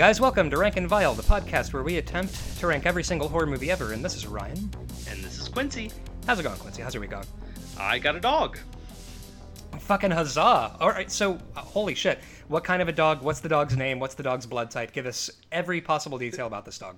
Guys, welcome to Rank and Vile, the podcast where we attempt to rank every single horror movie ever. And this is Ryan. And this is Quincy. How's it going, Quincy? How's your week going? I got a dog. Fucking huzzah! All right, so uh, holy shit, what kind of a dog? What's the dog's name? What's the dog's blood type? Give us every possible detail about this dog.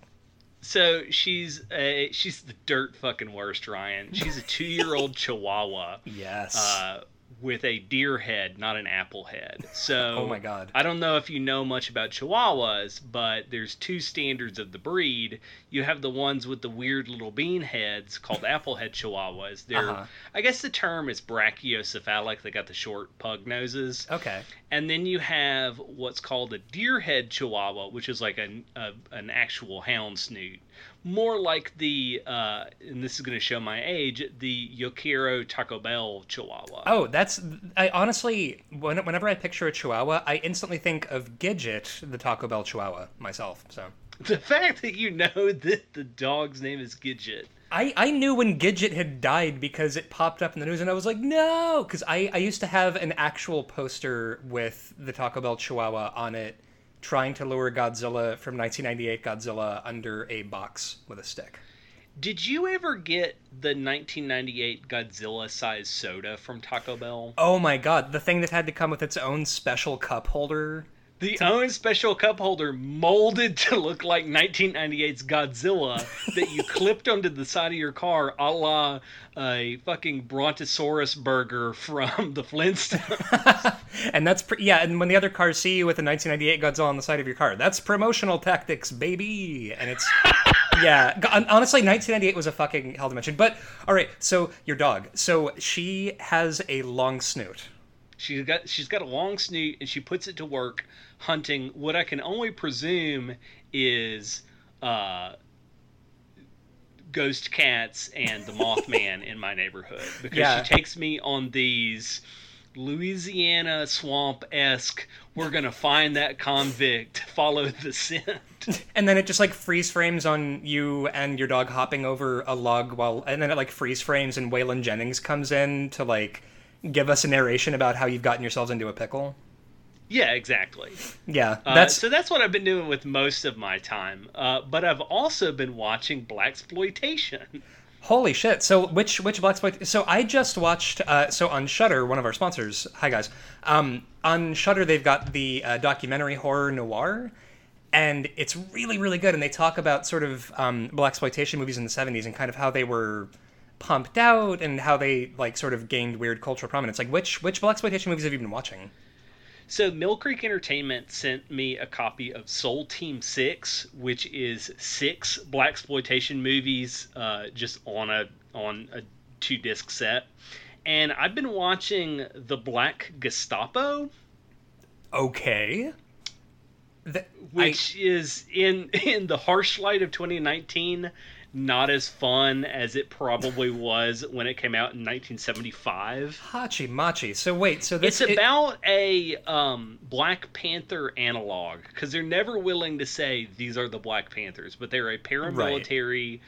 So she's a, she's the dirt fucking worst, Ryan. She's a two year old Chihuahua. Yes. Uh, with a deer head, not an apple head. So, oh my god. I don't know if you know much about Chihuahuas, but there's two standards of the breed. You have the ones with the weird little bean heads called apple head Chihuahuas. They're, Uh-huh. I guess the term is brachycephalic. They got the short pug noses. Okay. And then you have what's called a deer head Chihuahua, which is like an a, an actual hound snoot, more like the uh, and this is going to show my age, the Yo quiero Taco Bell Chihuahua. Oh, that's. I honestly, when, whenever I picture a Chihuahua, I instantly think of Gidget, the Taco Bell Chihuahua, myself. So. The fact that you know that the dog's name is Gidget. I, I knew when Gidget had died because it popped up in the news and I was like, no! Because I, I used to have an actual poster with the Taco Bell Chihuahua on it trying to lure Godzilla from 1998 Godzilla under a box with a stick. Did you ever get the 1998 Godzilla sized soda from Taco Bell? Oh my god, the thing that had to come with its own special cup holder. The own special cup holder molded to look like 1998's Godzilla that you clipped onto the side of your car, a la a fucking Brontosaurus burger from the Flintstones. and that's, pre- yeah, and when the other cars see you with a 1998 Godzilla on the side of your car, that's promotional tactics, baby! And it's. yeah, honestly, 1998 was a fucking hell dimension. But, alright, so your dog. So she has a long snoot. She's got she's got a long snoot and she puts it to work hunting what I can only presume is uh, ghost cats and the Mothman in my neighborhood because Yeah. she takes me on these Louisiana swamp esque. We're gonna find that convict. Follow the scent. And then it just like freeze frames on you and your dog hopping over a log while, and then it like freeze frames and Waylon Jennings comes in to like give us a narration about how you've gotten yourselves into a pickle. Yeah, exactly. Yeah, Uh, that's so that's what I've been doing with most of my time. Uh, but I've also been watching blaxploitation. holy shit. So which which black exploit? So I just watched. Uh, so on Shudder, one of our sponsors. Hi guys. Um, on Shudder, they've got the uh, documentary Horror Noire. And it's really, really good. And they talk about sort of um, blaxploitation movies in the '70s and kind of how they were pumped out and how they like sort of gained weird cultural prominence. Like which which blaxploitation movies have you been watching? So Mill Creek Entertainment sent me a copy of Soul Team Six, which is six blaxploitation movies, uh, just on a on a two disc set. And I've been watching The Black Gestapo, Okay. Th- which is in in the harsh light of 2019 not as fun as it probably was when it came out in 1975 Hachi Machi. So wait, so this it's it- about a um, black panther analog because they're never willing to say these are the black panthers but they're a paramilitary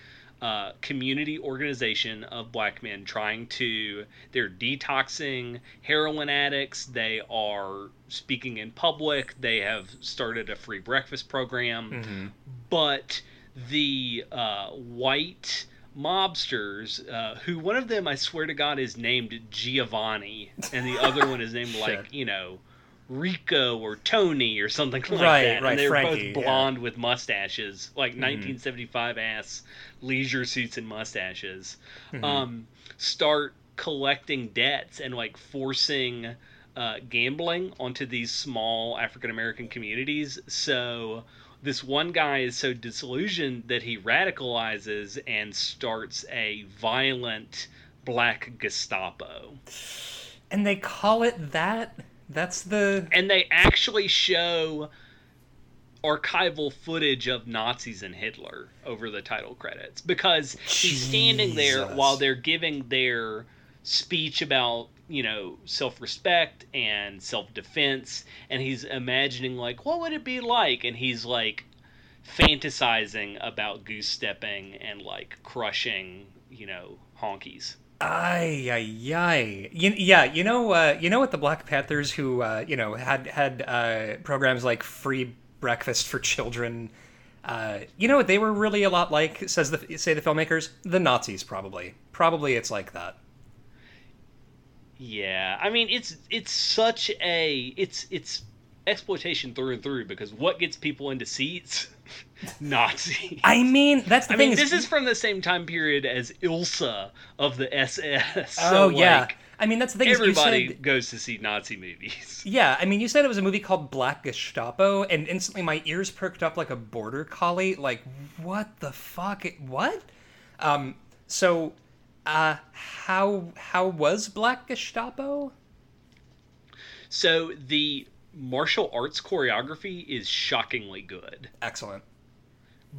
uh, community organization of black men trying to they're detoxing heroin addicts they are speaking in public they have started a free breakfast program Mhm. but the uh, white mobsters, uh, who one of them I swear to God is named Giovanni, and the other one is named like Shit. you know Rico or Tony or something like Right, that. right, and they're Frankie, both yeah. Mm-hmm. blonde with mustaches, like 1975 ass leisure suits and mustaches. Mm-hmm. Um, start collecting debts and like forcing uh, gambling onto these small African American communities. So this one guy is so disillusioned that he radicalizes and starts a violent black Gestapo. and they call it that. That's the And they actually show archival footage of Nazis and Hitler over the title credits because he's standing there while they're giving their speech about you know self-respect and self-defense and he's imagining like what would it be like and he's like fantasizing about goose stepping and like crushing you know honkies Ay, ay, ay. You, yeah, you know, uh, you know what the Black Panthers, who uh, you know had had uh, programs like free breakfast for children. Uh, you know what they were really a lot like? Says the say the filmmakers, the Nazis probably. Probably it's like that. Yeah, I mean it's it's such a it's it's exploitation through and through because what gets people into seats? Nazi. I mean, that's the I thing. mean, is, this is from the same time period as Ilsa of the SS. oh yeah. like, I mean, that's the thing. everybody said- goes to see Nazi movies. Yeah, I mean, you said it was a movie called Black Gestapo, and instantly my ears perked up like a border collie. Like, what the fuck? What? Um, so, uh, how how was Black Gestapo? So the martial arts choreography is shockingly good. Excellent.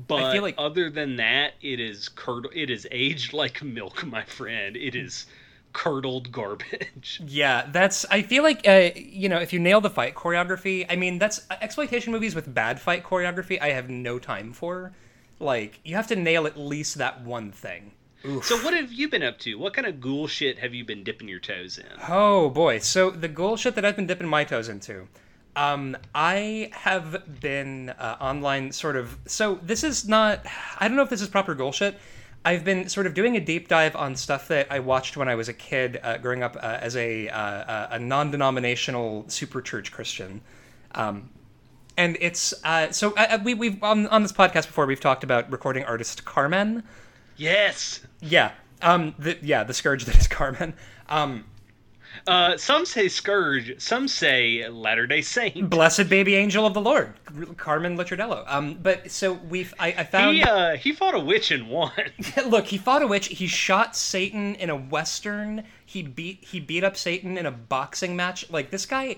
But I feel like- other than that, it is curdle. It is aged like milk, my friend. It is curdled garbage. Yeah, that's. I feel like uh, you know, if you nail the fight choreography, I mean, that's exploitation movies with bad fight choreography. I have no time for. Like, you have to nail at least that one thing. So what have you been up to? What kind of ghoul shit have you been dipping your toes in? Oh boy, so the goal shit that I've been dipping my toes into. Um, I have been uh, online sort of. So this is not. I don't know if this is proper goal shit. I've been sort of doing a deep dive on stuff that I watched when I was a kid, uh, growing up uh, as a uh, uh, a non-denominational super church Christian. Um, and it's uh, so we we've on, on this podcast before we've talked about recording artist Carmen. Yes. Yeah. Um. The, yeah. The scourge that is Carmen. Um. Uh, some say scourge. Some say Latter Day Saint. Blessed baby angel of the Lord, Carmen Licciardello. Um, but so we've I, I found He uh, he fought a witch and won. look he fought a witch. He shot Satan in a western. He beat he beat up Satan in a boxing match. Like this guy,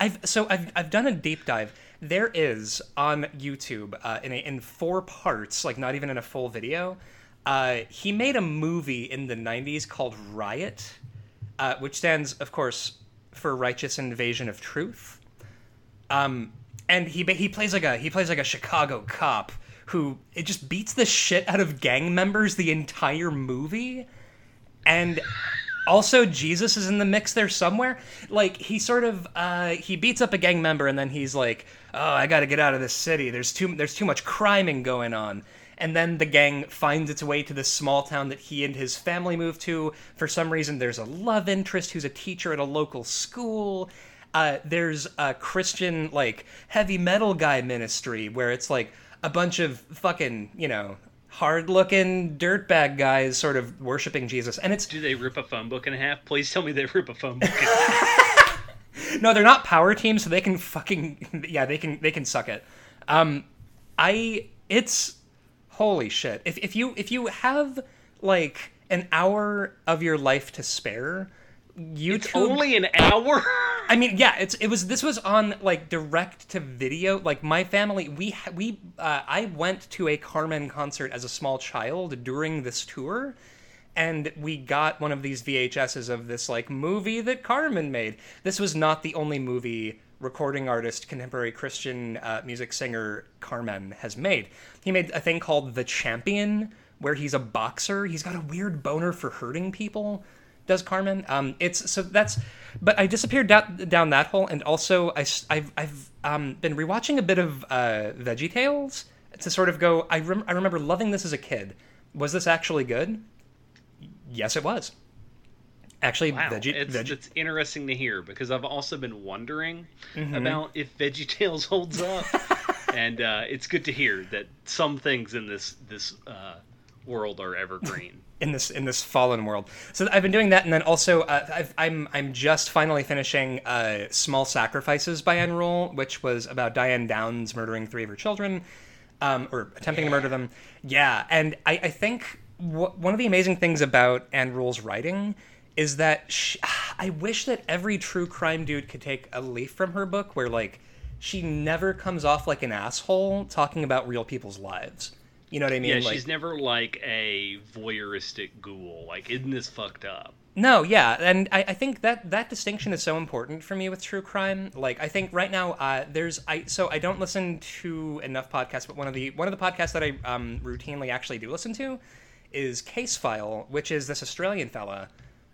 I've so I've I've done a deep dive. There is on YouTube uh, in a, in four parts, like not even in a full video. Uh, he made a movie in the '90s called Riot, uh, which stands, of course, for Righteous Invasion of Truth. Um, and he he plays like a he plays like a Chicago cop who it just beats the shit out of gang members the entire movie, and also Jesus is in the mix there somewhere. Like he sort of uh, he beats up a gang member and then he's like, "Oh, I got to get out of this city. There's too there's too much criming going on." And then the gang finds its way to this small town that he and his family moved to. For some reason, there's a love interest who's a teacher at a local school. Uh, there's a Christian like heavy metal guy ministry where it's like a bunch of fucking you know hard looking dirtbag guys sort of worshiping Jesus, and it's Do they rip a phone book in half? Please tell me they rip a phone book in half. no, they're not power teams, so they can fucking yeah, they can they can suck it. Um, I it's holy shit. If if you if you have like an hour of your life to spare, YouTube It's only an hour. I mean, yeah, it's it was this was on like direct to video. Like my family, we we uh, I went to a Carmen concert as a small child during this tour, and we got one of these VHSs of this like movie that Carmen made. This was not the only movie recording artist, contemporary Christian uh, music singer Carmen has made. He made a thing called The Champion, where he's a boxer. He's got a weird boner for hurting people does Carmen. Um, it's so that's, but I disappeared down, down that hole, and also I, have I've um, been rewatching a bit of uh, Veggie Tales to sort of go. I rem- I remember loving this as a kid. Was this actually good? Yes, it was. Actually, Wow, Veggie, it's, Veggie it's interesting to hear because I've also been wondering Mm-hmm. about if VeggieTales holds up, and uh, it's good to hear that some things in this this uh, world are evergreen. in this in this fallen world. So I've been doing that, and then also uh, I've, I'm I'm just finally finishing uh, "Small Sacrifices" by Ann Rule, which was about Diane Downs murdering three of her children, um, or attempting to murder them. Yeah, and I, I think w- one of the amazing things about Ann Rule's writing is that she, I wish that every true crime dude could take a leaf from her book, where like she never comes off like an asshole talking about real people's lives. You know what I mean? Yeah, like, she's never like a voyeuristic ghoul. Like, isn't this fucked up? No, yeah, and I, I think that that distinction is so important for me with true crime. Like, I think right now, uh, there's I so I don't listen to enough podcasts, but one of the one of the podcasts that I um, routinely actually do listen to is Case File, which is this Australian fella.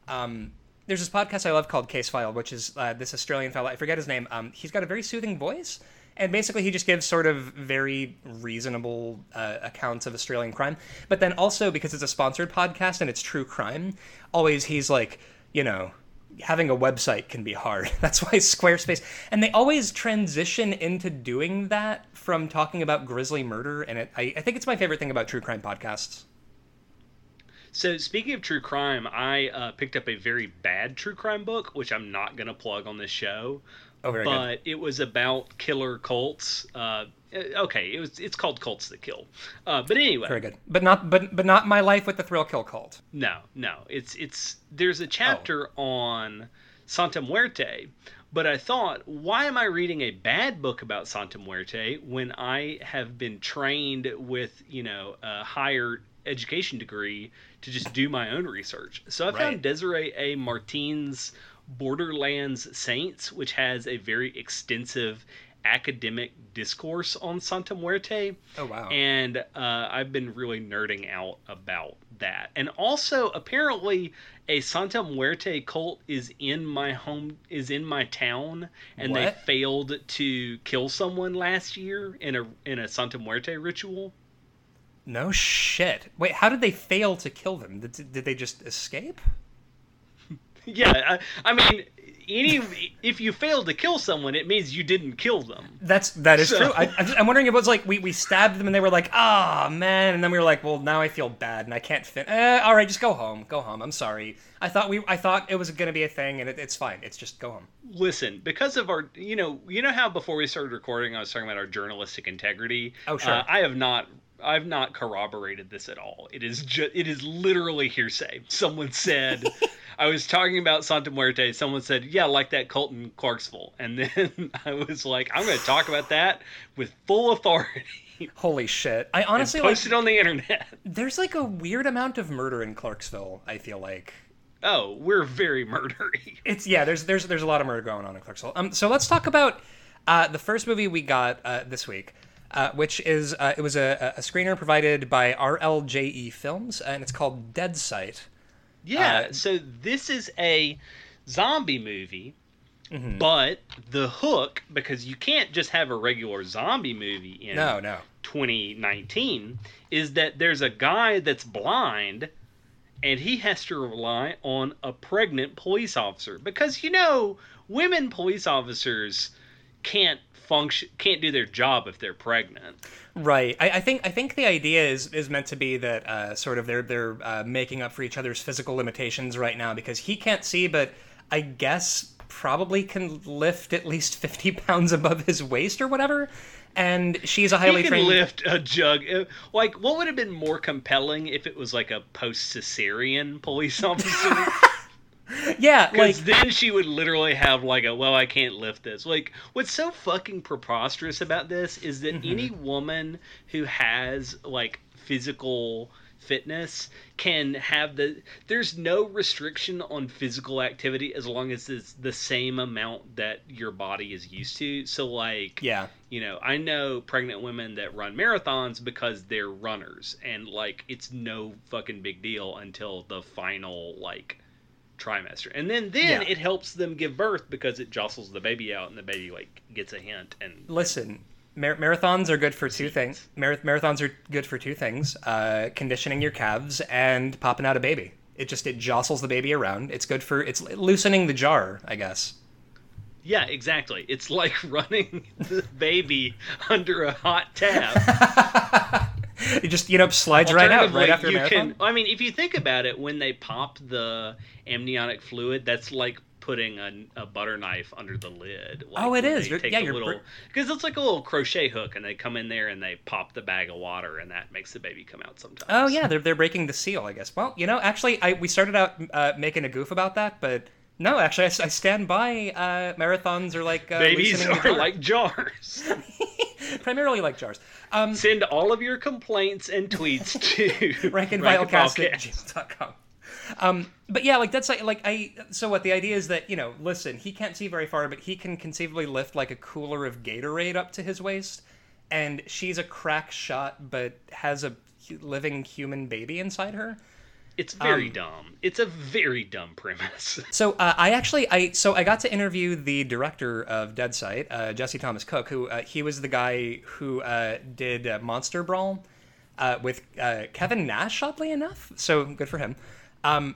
Um, there's this podcast I love called Case File, which is uh, this Australian fella. I forget his name. Um, he's got a very soothing voice, and basically he just gives sort of very reasonable uh, accounts of Australian crime. But then also because it's a sponsored podcast and it's true crime, always he's like, you know, having a website can be hard. That's why Squarespace, and they always transition into doing that from talking about grisly murder, and it, I, I think it's my favorite thing about true crime podcasts. So speaking of true crime, I uh, picked up a very bad true crime book, which I'm not going to plug on this show. Oh, very but good. it was about killer cults. Uh, okay, it was it's called Cults That Kill. Uh, but anyway, very good. But not but but not my life with the thrill kill cult. No, no. It's it's there's a chapter oh. on Santa Muerte, but I thought, why am I reading a bad book about Santa Muerte when I have been trained with you know a higher education degree to just do my own research? So I right. found Desiree A. Martin's Borderlands Saints, which has a very extensive academic discourse on Santa Muerte. Oh wow! And uh, I've been really nerding out about that. And also, apparently, a Santa Muerte cult is in my home, is in my town, and what? they failed to kill someone last year in a in a Santa Muerte ritual. No shit. Wait, how did they fail to kill them? Did, did they just escape? yeah, I, I mean, any if you fail to kill someone, it means you didn't kill them. That's that is so. true. I, am wondering if it was like we, we stabbed them and they were like, ah oh, man, and then we were like, well, now I feel bad and I can't fit. Eh, all right, just go home. Go home. I'm sorry. I thought we I thought it was going to be a thing, and it, it's fine. It's just go home. Listen, because of our, you know, you know how before we started recording, I was talking about our journalistic integrity. Oh sure. Uh, I have not I've not corroborated this at all. It is just it is literally hearsay. Someone said I was talking about Santa Muerte. Someone said, "Yeah, like that cult in Clarksville," and then I was like, "I'm going to talk about that with full authority." Holy shit! I honestly posted like, on the internet. There's like a weird amount of murder in Clarksville. I feel like. Oh, we're very murdery. It's yeah. There's there's there's a lot of murder going on in Clarksville. Um, so let's talk about uh, the first movie we got uh, this week uh, which is uh, it was a, a, screener provided by RLJE Films, and it's called Dead Sight. Yeah, uh, so this is a zombie movie, mm-hmm. but the hook because you can't just have a regular zombie movie in no no 2019 is that there's a guy that's blind and he has to rely on a pregnant police officer because you know women police officers can't function can't do their job if they're pregnant. Right. I, I think I think the idea is is meant to be that uh, sort of they're they're uh, making up for each other's physical limitations right now because he can't see, but I guess probably can lift at least 50 pounds above his waist or whatever and she's a highly he can trained lift a jug uh, like what would have been more compelling if it was like a post cesarean police officer yeah, like then she would literally have like a well, I can't lift this. Like what's so fucking preposterous about this is that mm-hmm. any woman who has like physical fitness can have the there's no restriction on physical activity as long as it's the same amount that your body is used to so like yeah you know i know pregnant women that run marathons because they're runners and like it's no fucking big deal until the final like trimester, and then then yeah. it helps them give birth because it jostles the baby out, and the baby like gets a hint. And listen, mar- marathons are good for two things. Mar- marathons are good for two things: uh, conditioning your calves and popping out a baby. It just it jostles the baby around. It's good for it's loosening the jar, I guess. Yeah, exactly. It's like running the baby under a hot tap. it just you know slides right out right after you marathon. Can, I mean, if you think about it, when they pop the amniotic fluid, that's like putting a, a butter knife under the lid. Like oh, it is. yeah, you're little because it's like a little crochet hook, and they come in there and they pop the bag of water, and that makes the baby come out sometimes. Oh yeah, they're they're breaking the seal, I guess. Well, you know, actually, I we started out uh, making a goof about that, but. No, actually, I, I stand by. Uh, marathons are like uh, babies are like jars. primarily like jars. Um, Send all of your complaints and tweets to rankandvilecast Um, but yeah, like that's like, like I. So what the idea is that you know, listen, he can't see very far, but he can conceivably lift like a cooler of Gatorade up to his waist, and she's a crack shot, but has a living human baby inside her. It's very um, dumb. It's a very dumb premise. so uh, I actually I so I got to interview the director of Dead Sight, uh, Jesse Thomas Cook, who uh, he was the guy who uh, did uh, Monster Brawl uh, with Kevin Nash, oddly enough. So good for him. Um,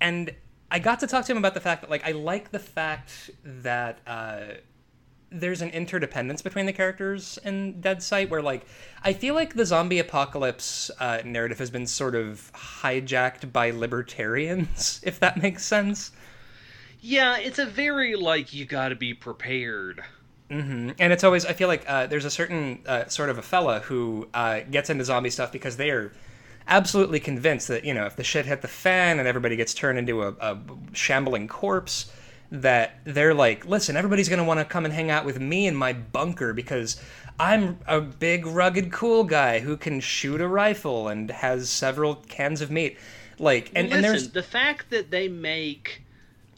and I got to talk to him about the fact that like I like the fact that there's an interdependence between the characters in Dead Sight where like I feel like the zombie apocalypse uh, narrative has been sort of hijacked by libertarians, if that makes sense. Yeah, it's a very like you got to be prepared. Mm-hmm. And it's always I feel like uh, there's a certain uh, sort of a fella who uh, gets into zombie stuff because they are absolutely convinced that you know if the shit hit the fan and everybody gets turned into a, a shambling corpse that they're like, listen, everybody's going to want to come and hang out with me in my bunker because I'm a big, rugged, cool guy who can shoot a rifle and has several cans of meat. Like, and, listen, and there's the fact that they make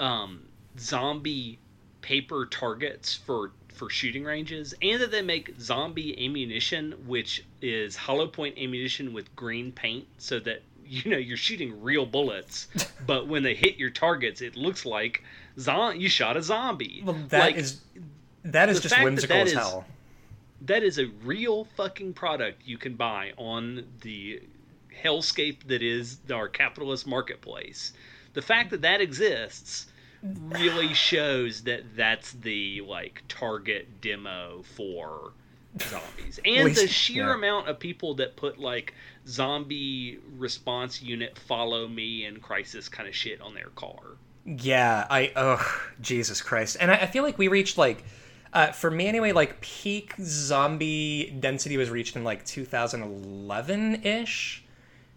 um, zombie paper targets for for shooting ranges, and that they make zombie ammunition, which is hollow point ammunition with green paint, so that you know you're shooting real bullets, but when they hit your targets, it looks like zom- you shot a zombie. Well, that like, is that is just whimsical that that as is, hell. That is a real fucking product you can buy on the hellscape that is our capitalist marketplace. The fact that that exists really shows that that's the like target demo for zombies and the sheer yeah. amount of people that put like zombie response unit follow me and crisis kind of shit on their car yeah, I oh Jesus Christ, and I, I feel like we reached like. Uh, for me anyway, like peak zombie density was reached in like 2011 ish,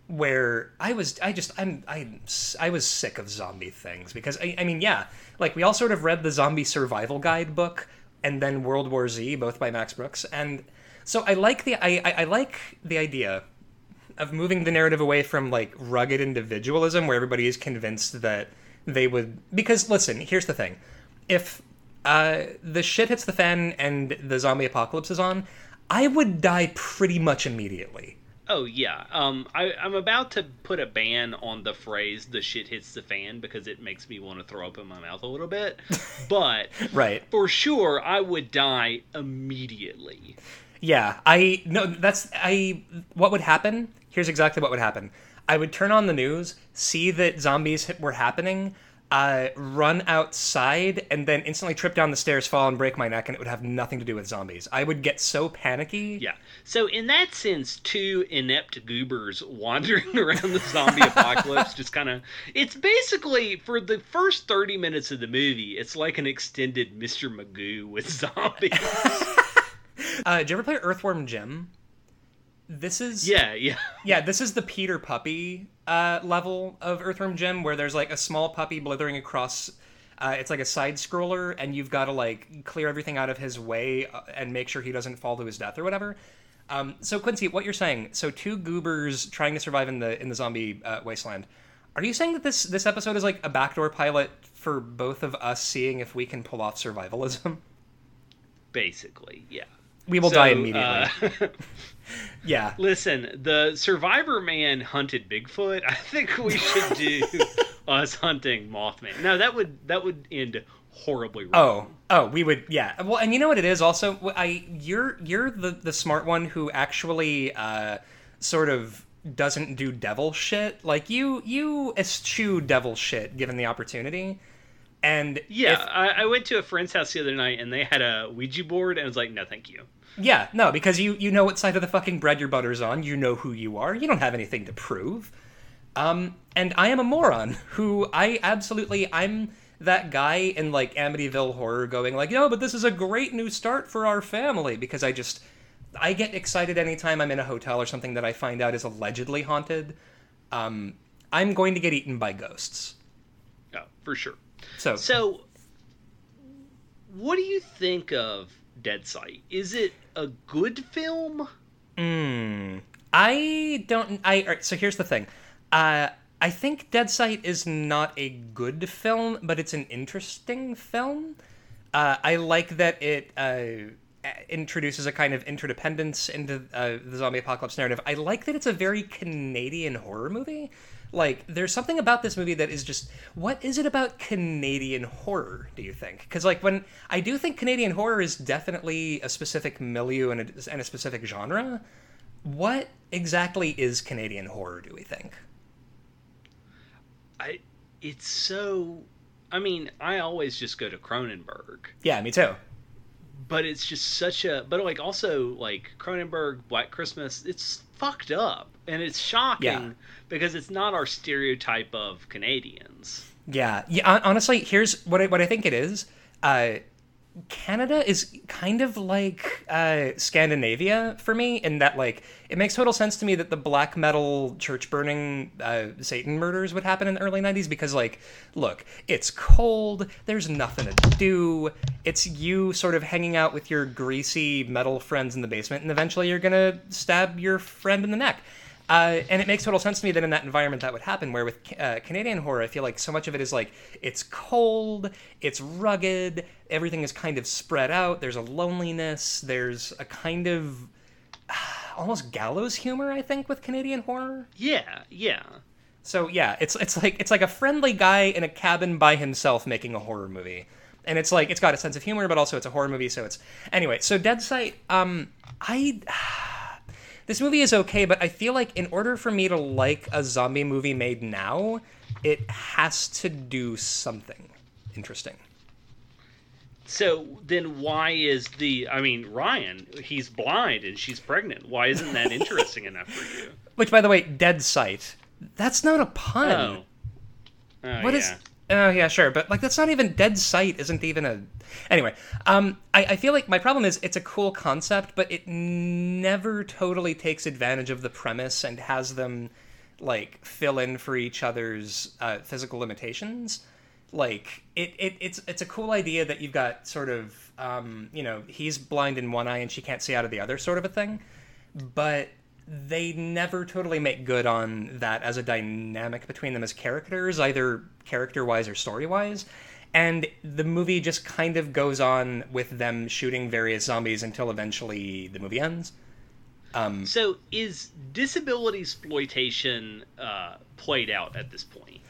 where I was, I just, I'm, I, I was sick of zombie things because I, I mean, yeah, like we all sort of read the zombie survival guide book and then World War Z, both by Max Brooks, and so I like the, I, I, I like the idea of moving the narrative away from like rugged individualism, where everybody is convinced that they would because listen, here's the thing. If uh, the shit hits the fan and the zombie apocalypse is on, I would die pretty much immediately. Oh yeah, um, I, I'm about to put a ban on the phrase "the shit hits the fan" because it makes me want to throw up in my mouth a little bit. But right, for sure, I would die immediately. Yeah, I no, that's I. What would happen? Here's exactly what would happen. I would turn on the news, see that zombies were happening, uh, run outside, and then instantly trip down the stairs, fall, and break my neck, and it would have nothing to do with zombies. I would get so panicky. Yeah. So in that sense, two inept goobers wandering around the zombie apocalypse, just kind of, it's basically for the first thirty minutes of the movie, it's like an extended Mr. Magoo with zombies. uh, did you ever play Earthworm Jim? This is yeah, yeah, yeah. This is the Peter Puppy uh, level of Earthworm Jim, where there's like a small puppy blithering across. Uh, it's like a side scroller, and you've got to like clear everything out of his way uh, and make sure he doesn't fall to his death or whatever. Um, so Quincy, what you're saying? So two goobers trying to survive in the in the zombie uh, wasteland. Are you saying that this this episode is like a backdoor pilot for both of us seeing if we can pull off survivalism? Basically, yeah. We will so, die immediately. Uh, yeah. Listen, the Survivor Man hunted Bigfoot. I think we should do us hunting Mothman. No, that would that would end horribly wrong. Oh, oh, we would, yeah. Well, and you know what it is also. I you're you're the the smart one who actually uh, sort of doesn't do devil shit. Like you you eschew devil shit given the opportunity. And yeah, if, I, I went to a friend's house the other night and they had a Ouija board and I was like, no, thank you. Yeah, no, because you you know what side of the fucking bread your butter's on. You know who you are. You don't have anything to prove. Um, and I am a moron who I absolutely I'm that guy in like Amityville horror going like, "No, but this is a great new start for our family" because I just I get excited anytime I'm in a hotel or something that I find out is allegedly haunted. Um, I'm going to get eaten by ghosts. Oh, for sure. So So what do you think of Dead Sight? Is it a good film? Hmm. I don't. I so here's the thing. Uh, I think Dead Sight is not a good film, but it's an interesting film. Uh, I like that it uh, introduces a kind of interdependence into uh, the zombie apocalypse narrative. I like that it's a very Canadian horror movie. like there's something about this movie that is just what is it about Canadian horror? Do you think? Because like when I do think Canadian horror is definitely a specific milieu and a, and a specific genre. What exactly is Canadian horror? Do we think? I it's so. I mean, I always just go to Cronenberg. Yeah, me too. But it's just such a. But like also like Cronenberg, Black Christmas. It's fucked up and it's shocking yeah. because it's not our stereotype of Canadians. Yeah, yeah. Honestly, here's what I, what I think it is. Uh, Canada is kind of like uh, Scandinavia for me in that like it makes total sense to me that the black metal church burning uh, Satan murders would happen in the early 90s because like look it's cold there's nothing to do it's you sort of hanging out with your greasy metal friends in the basement and eventually you're gonna stab your friend in the neck uh, and it makes total sense to me that in that environment that would happen. Where with uh, Canadian horror, I feel like so much of it is like it's cold, it's rugged, everything is kind of spread out. There's a loneliness. There's a kind of uh, almost gallows humor, I think, with Canadian horror. Yeah, yeah. So yeah, it's it's like it's like a friendly guy in a cabin by himself making a horror movie. And it's like it's got a sense of humor, but also it's a horror movie, so it's anyway. So Dead Sight, um, I this movie is okay, but I feel like in order for me to like a zombie movie made now, it has to do something interesting. So then why is the I mean Ryan, he's blind and she's pregnant. Why isn't that interesting enough for you? Which by the way, dead sight. That's not a pun. Oh. Oh, what yeah. is Oh yeah, sure, but like that's not even dead sight. Isn't even a. Anyway, um, I, I feel like my problem is it's a cool concept, but it never totally takes advantage of the premise and has them like fill in for each other's uh, physical limitations. Like it, it, it's it's a cool idea that you've got sort of um, you know he's blind in one eye and she can't see out of the other, sort of a thing, but they never totally make good on that as a dynamic between them as characters, either character wise or story wise. And the movie just kind of goes on with them shooting various zombies until eventually the movie ends. Um, so is disability exploitation uh, played out at this point?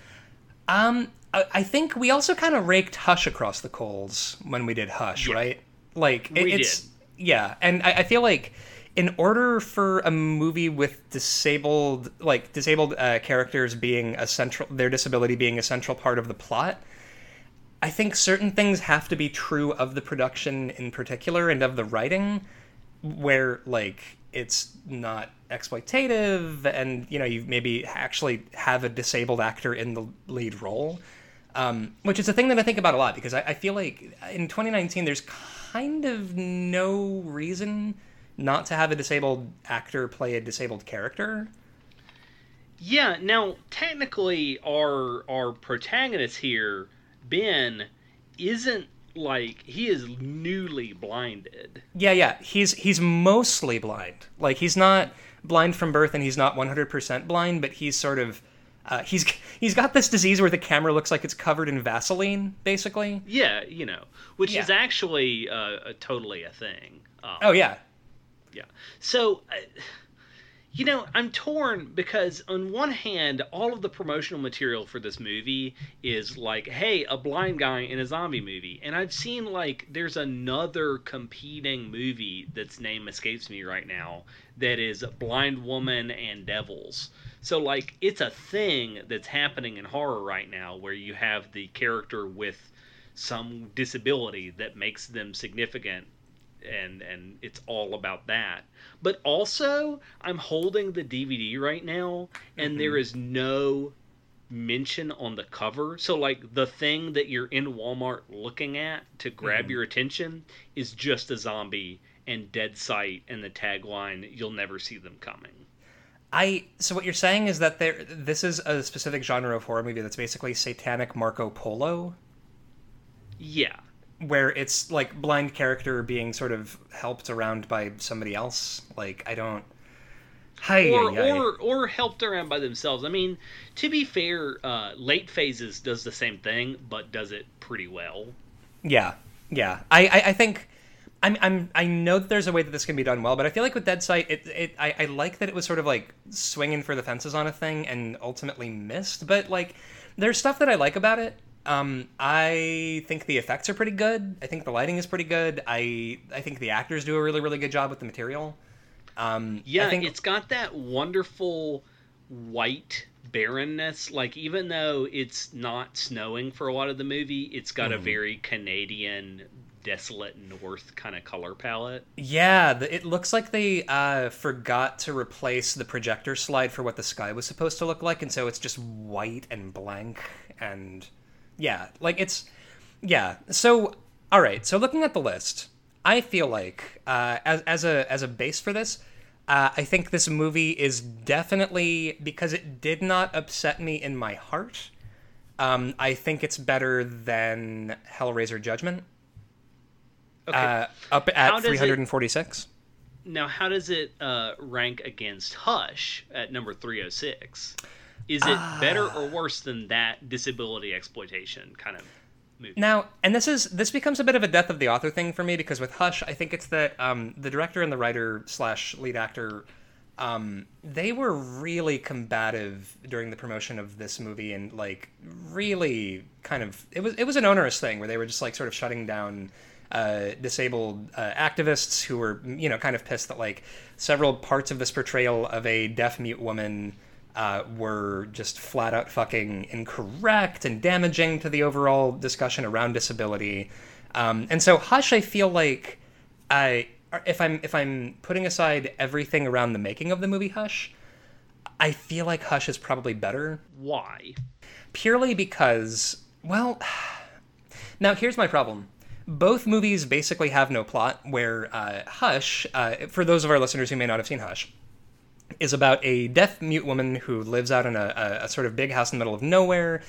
Um, I think we also kind of raked Hush across the coals when we did Hush, yeah. right? Like it, it's did. yeah, and I, I feel like in order for a movie with disabled like disabled uh, characters being a central their disability being a central part of the plot i think certain things have to be true of the production in particular and of the writing where like it's not exploitative and you know you maybe actually have a disabled actor in the lead role um, which is a thing that i think about a lot because I, I feel like in 2019 there's kind of no reason not to have a disabled actor play a disabled character. Yeah, now technically our our protagonist here, Ben, isn't like he is newly blinded. Yeah, yeah. He's he's mostly blind. Like he's not blind from birth and he's not 100% blind, but he's sort of uh, he's he's got this disease where the camera looks like it's covered in Vaseline, basically. Yeah, you know, which yeah. is actually uh, a, totally a thing. Um, oh yeah, yeah. So, uh, you know, I'm torn because on one hand, all of the promotional material for this movie is like, hey, a blind guy in a zombie movie, and I've seen like there's another competing movie that's name escapes me right now that is Blind Woman and Devils. So like it's a thing that's happening in horror right now where you have the character with some disability that makes them significant and and it's all about that. But also, I'm holding the DVD right now, and mm-hmm. there is no mention on the cover. So like the thing that you're in Walmart looking at to grab mm-hmm. your attention is just a zombie and dead sight and the tagline you'll never see them coming. I so what you're saying is that there this is a specific genre of horror movie that's basically satanic Marco Polo. Yeah where it's like blind character being sort of helped around by somebody else. Like I don't. Hi, or, or or helped around by themselves. I mean, to be fair, uh, late phases does the same thing, but does it pretty well. Yeah, yeah. I, I, I think I'm, I'm I know that there's a way that this can be done well, but I feel like with Dead Sight, it, it I, I like that it was sort of like swinging for the fences on a thing and ultimately missed. But like, there's stuff that I like about it. Um, I think the effects are pretty good. I think the lighting is pretty good. I I think the actors do a really really good job with the material. Um, yeah, think... it's got that wonderful white barrenness. Like even though it's not snowing for a lot of the movie, it's got mm. a very Canadian desolate north kind of color palette. Yeah, the, it looks like they uh, forgot to replace the projector slide for what the sky was supposed to look like, and so it's just white and blank and yeah, like it's yeah. So all right, so looking at the list, I feel like uh, as as a as a base for this. Uh, I think this movie is definitely because it did not upset me in my heart. Um, I think it's better than Hellraiser Judgment. Okay. Uh, up at 346. Now, how does it uh, rank against Hush at number 306? Is it uh, better or worse than that disability exploitation kind of movie? Now, and this is this becomes a bit of a death of the author thing for me because with Hush, I think it's that um, the director and the writer slash lead actor um, they were really combative during the promotion of this movie and like really kind of it was it was an onerous thing where they were just like sort of shutting down uh, disabled uh, activists who were, you know, kind of pissed that like several parts of this portrayal of a deaf mute woman uh, were just flat out fucking incorrect and damaging to the overall discussion around disability. Um, and so Hush, I feel like I, if I'm if I'm putting aside everything around the making of the movie Hush, I feel like Hush is probably better. Why? Purely because, well, now here's my problem both movies basically have no plot. Where uh, Hush, uh, for those of our listeners who may not have seen Hush, is about a deaf mute woman who lives out in a, a, sort of big house in the middle of nowhere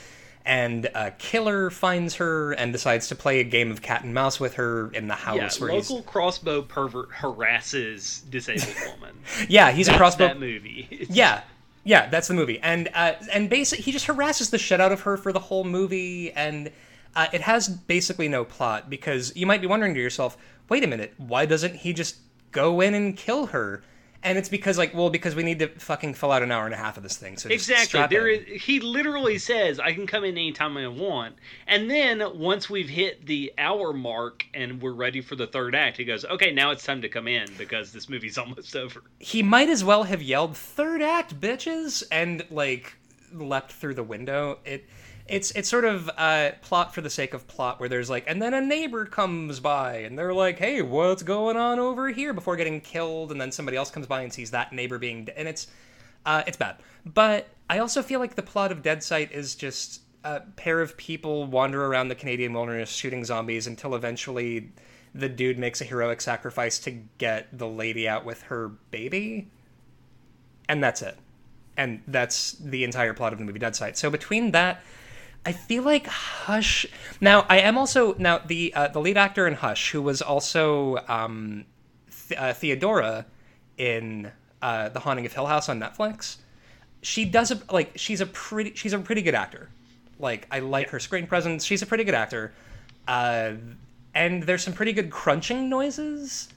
and a killer finds her and decides to play a game of cat and mouse with her in the house. Yeah, where local he's... crossbow pervert harasses disabled woman. yeah, he's that's a crossbow. That movie. yeah, yeah, that's the movie, and uh, and basically he just harasses the shit out of her for the whole movie, and uh, it has basically no plot because you might be wondering to yourself, wait a minute, why doesn't he just go in and kill her? And it's because like, well, because we need to fucking fill out an hour and a half of this thing. So exactly, there is. He literally says, "I can come in anytime I want," and then once we've hit the hour mark and we're ready for the third act, he goes, "Okay, now it's time to come in because this movie's almost over." He might as well have yelled "third act, bitches!" and like leapt through the window. It it's it's sort of uh, plot for the sake of plot, where there's like, and then a neighbor comes by, and they're like, "Hey, what's going on over here?" Before getting killed, and then somebody else comes by and sees that neighbor being, de- and it's uh, it's bad. But I also feel like the plot of Dead Sight is just a pair of people wander around the Canadian wilderness shooting zombies until eventually the dude makes a heroic sacrifice to get the lady out with her baby, and that's it. And that's the entire plot of the movie Dead Sight. So between that I feel like Hush. Now, I am also now the uh, the lead actor in Hush, who was also um, Th- uh, Theodora in uh, The Haunting of Hill House on Netflix. She does a, like she's a pretty she's a pretty good actor. Like I like yeah. her screen presence. She's a pretty good actor, uh, and there's some pretty good crunching noises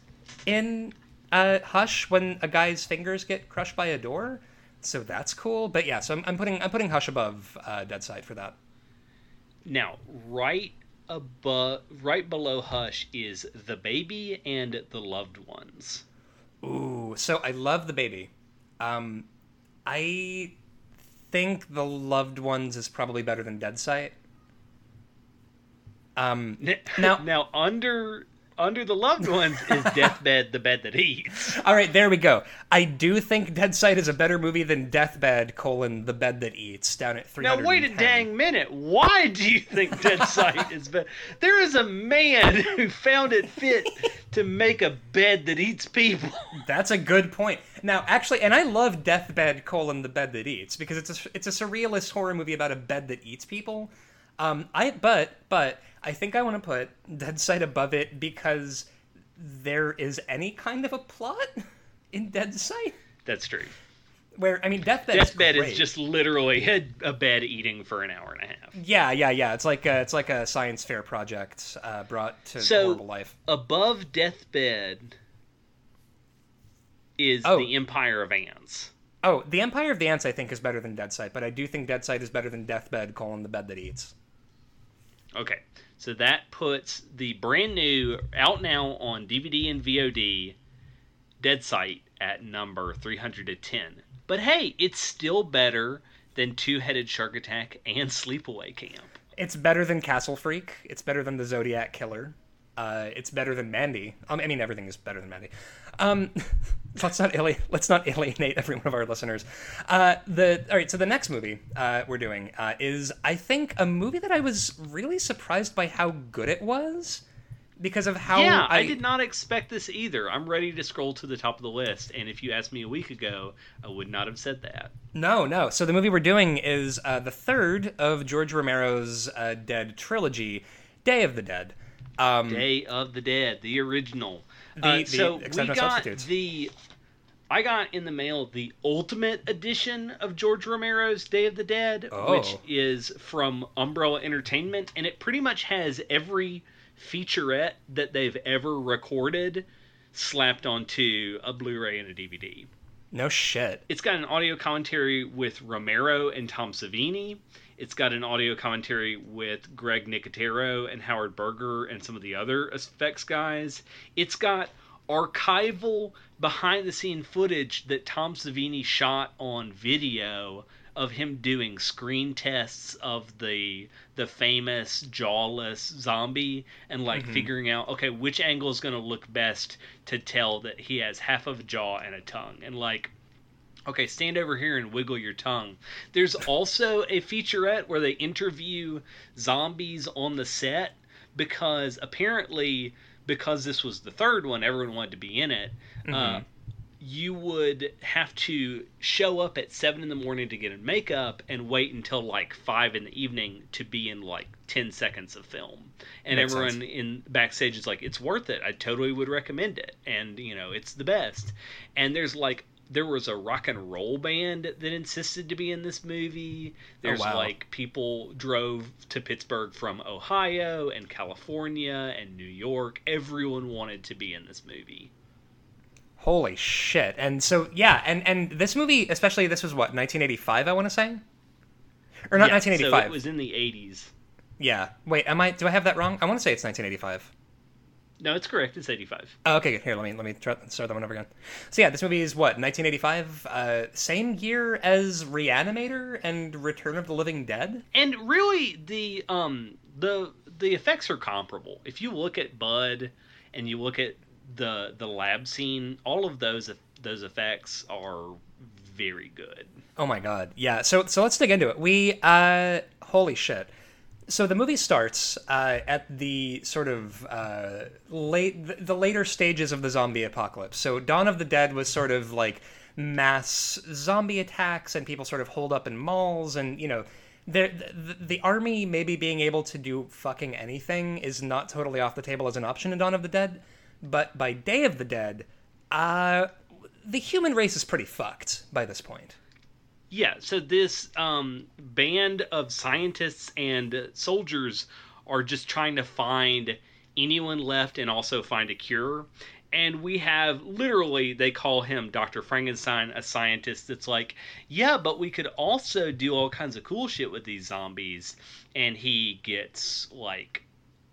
in uh, Hush when a guy's fingers get crushed by a door. So that's cool. But yeah, so I'm, I'm putting I'm putting Hush above uh, Dead Sight for that. Now, right above, right below Hush is the baby and the loved ones. Ooh, so I love the baby. Um, I think the loved ones is probably better than Dead Sight. Um, now, now under under the loved ones is Deathbed, the bed that eats. All right, there we go. I do think Dead Sight is a better movie than Deathbed: colon the bed that eats down at three. Now wait a dang minute. Why do you think Dead Sight is better? There is a man who found it fit to make a bed that eats people. That's a good point. Now, actually, and I love Deathbed: colon the bed that eats because it's a it's a surrealist horror movie about a bed that eats people. Um, I but but I think I want to put Dead Sight above it because there is any kind of a plot in Dead Sight. That's true. Where I mean, deathbed. Deathbed is, is just literally a, a, bed eating for an hour and a half. Yeah, yeah, yeah. It's like a, it's like a science fair project uh, brought to so, horrible life. Above deathbed is oh. the Empire of Ants. Oh, the Empire of the Ants, I think, is better than Dead but I do think Dead is better than Deathbed, colon the bed that eats. Okay, so that puts the brand new, out now on DVD and VOD, Dead Sight at number 310. But hey, it's still better than Two Headed Shark Attack and Sleepaway Camp. It's better than Castle Freak. It's better than the Zodiac Killer. Uh, it's better than Mandy. Um, I mean, everything is better than Mandy. Um, let's not ali- let's not alienate every one of our listeners. Uh, the all right. So the next movie uh, we're doing uh, is, I think, a movie that I was really surprised by how good it was because of how. Yeah, I, I did not expect this either. I'm ready to scroll to the top of the list, and if you asked me a week ago, I would not have said that. No, no. So the movie we're doing is uh, the third of George Romero's uh, Dead trilogy, Day of the Dead. Um, Day of the Dead, the original. The, uh, the, so we no got the. I got in the mail the ultimate edition of George Romero's Day of the Dead, oh. which is from Umbrella Entertainment, and it pretty much has every featurette that they've ever recorded slapped onto a Blu-ray and a DVD. No shit. It's got an audio commentary with Romero and Tom Savini. It's got an audio commentary with Greg Nicotero and Howard Berger and some of the other effects guys. It's got archival behind the scene footage that Tom Savini shot on video of him doing screen tests of the the famous jawless zombie and like mm-hmm. figuring out okay which angle is going to look best to tell that he has half of a jaw and a tongue and like okay stand over here and wiggle your tongue there's also a featurette where they interview zombies on the set because apparently because this was the third one everyone wanted to be in it uh, mm-hmm. uh, you would have to show up at seven in the morning to get in makeup and wait until like five in the evening to be in like 10 seconds of film and Makes everyone sense. in backstage is like it's worth it i totally would recommend it and you know it's the best and there's like there was a rock and roll band that insisted to be in this movie. Oh, there's oh, wow. like people drove to Pittsburgh from Ohio and California and New York. Everyone wanted to be in this movie. Holy shit! And so yeah, and and this movie, especially this was what 1985, I want to say, or not yeah, 1985. So it was in the 80s. Yeah. Wait, am I? Do I have that wrong? I want to say it's 1985. No, it's correct. It's 85. Oh, okay, here. Let me let me try, start that one over again. So yeah, this movie is what 1985, uh, same year as Reanimator and Return of the Living Dead. And really, the um the the effects are comparable. If you look at Bub and you look at the the lab scene, all of those those effects are very good. Oh my god, yeah. So so let's dig into it. We uh, holy shit. So the movie starts uh, at the sort of uh, late the later stages of the zombie apocalypse. So Dawn of the Dead was sort of like mass zombie attacks and people sort of hold up in malls and you know the, the, the army maybe being able to do fucking anything is not totally off the table as an option in Dawn of the Dead but by Day of the Dead, uh, the human race is pretty fucked by this point. Yeah, so this um, band of scientists and soldiers are just trying to find anyone left and also find a cure. And we have literally, they call him Dr. Frankenstein, a scientist that's like, yeah, but we could also do all kinds of cool shit with these zombies. And he gets like